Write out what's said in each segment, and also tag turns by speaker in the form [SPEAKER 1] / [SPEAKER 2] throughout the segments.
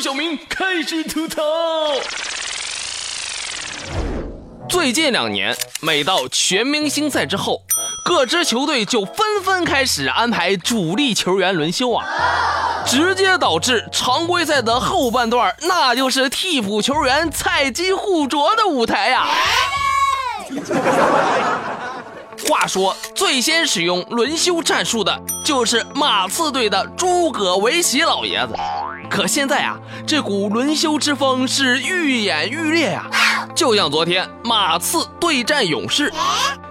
[SPEAKER 1] 小明开始吐槽。最近两年，每到全明星赛之后，各支球队就纷纷开始安排主力球员轮休啊，直接导致常规赛的后半段那就是替补球员菜鸡互啄的舞台呀。话说，最先使用轮休战术的就是马刺队的诸葛维奇老爷子。可现在啊，这股轮休之风是愈演愈烈呀。就像昨天马刺对战勇士，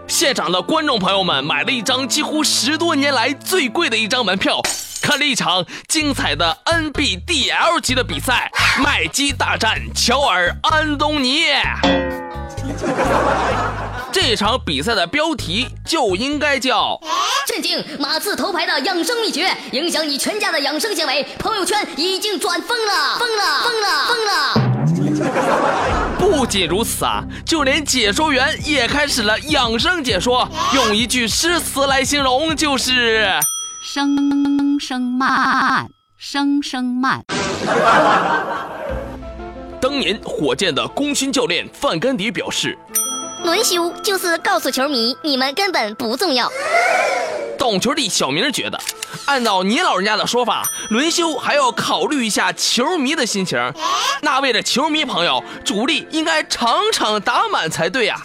[SPEAKER 1] 现场的观众朋友们买了一张几乎十多年来最贵的一张门票，看了一场精彩的 NBDL 级的比赛——麦基大战乔尔安东尼。这场比赛的标题就应该叫“
[SPEAKER 2] 震惊马刺头牌的养生秘诀，影响你全家的养生行为”。朋友圈已经转疯了，疯了，疯了，疯了！
[SPEAKER 1] 不仅如此啊，就连解说员也开始了养生解说，用一句诗词来形容，就是“
[SPEAKER 3] 生生慢，生生慢”。
[SPEAKER 1] 当年火箭的功勋教练范甘迪表示。
[SPEAKER 2] 轮休就是告诉球迷，你们根本不重要。
[SPEAKER 1] 懂球的小明觉得，按照你老人家的说法，轮休还要考虑一下球迷的心情。那为了球迷朋友，主力应该场场打满才对呀。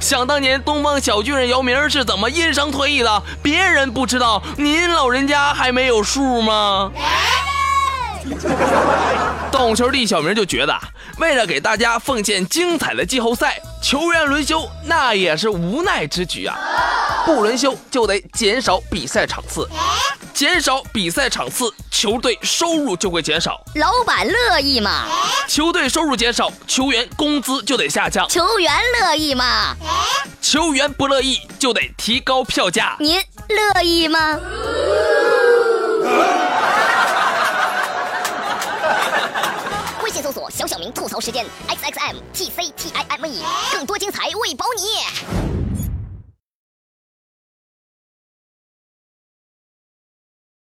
[SPEAKER 1] 想当年东方小巨人姚明是怎么因伤退役的，别人不知道，您老人家还没有数吗？懂球帝小明就觉得，为了给大家奉献精彩的季后赛，球员轮休那也是无奈之举啊！不轮休就得减少比赛场次，减少比赛场次，球队收入就会减少。
[SPEAKER 2] 老板乐意吗？
[SPEAKER 1] 球队收入减少，球员工资就得下降。
[SPEAKER 2] 球员乐意吗？
[SPEAKER 1] 球员不乐意就得提高票价。
[SPEAKER 2] 您乐意吗？时间，X X M T C T I M E，更多精彩喂饱你。